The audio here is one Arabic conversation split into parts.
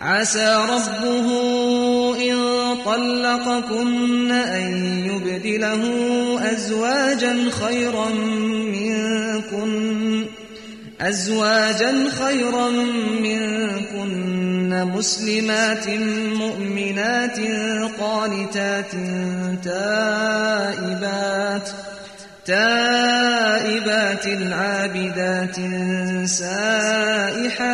عسى ربه إن طلقكن أن يبدله أزواجا خيرا منكن أزواجا خيرا منكن مسلمات مؤمنات قانتات تائبات تائبات عابدات سائحات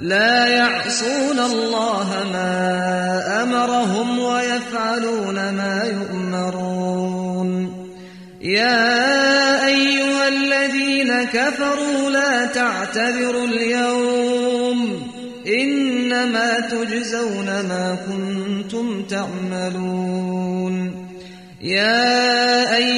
لا يعصون الله ما أمرهم ويفعلون ما يؤمرون. يا أيها الذين كفروا لا تعتذروا اليوم. إنما تجزون ما كنتم تعملون. يا أيها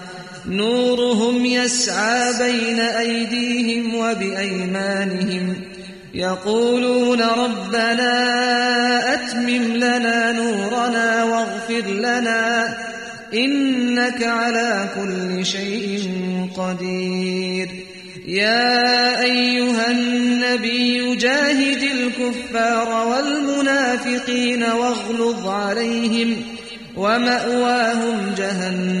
نورهم يسعى بين أيديهم وبأيمانهم يقولون ربنا أتمم لنا نورنا واغفر لنا إنك على كل شيء قدير يا أيها النبي جاهد الكفار والمنافقين واغلظ عليهم ومأواهم جهنم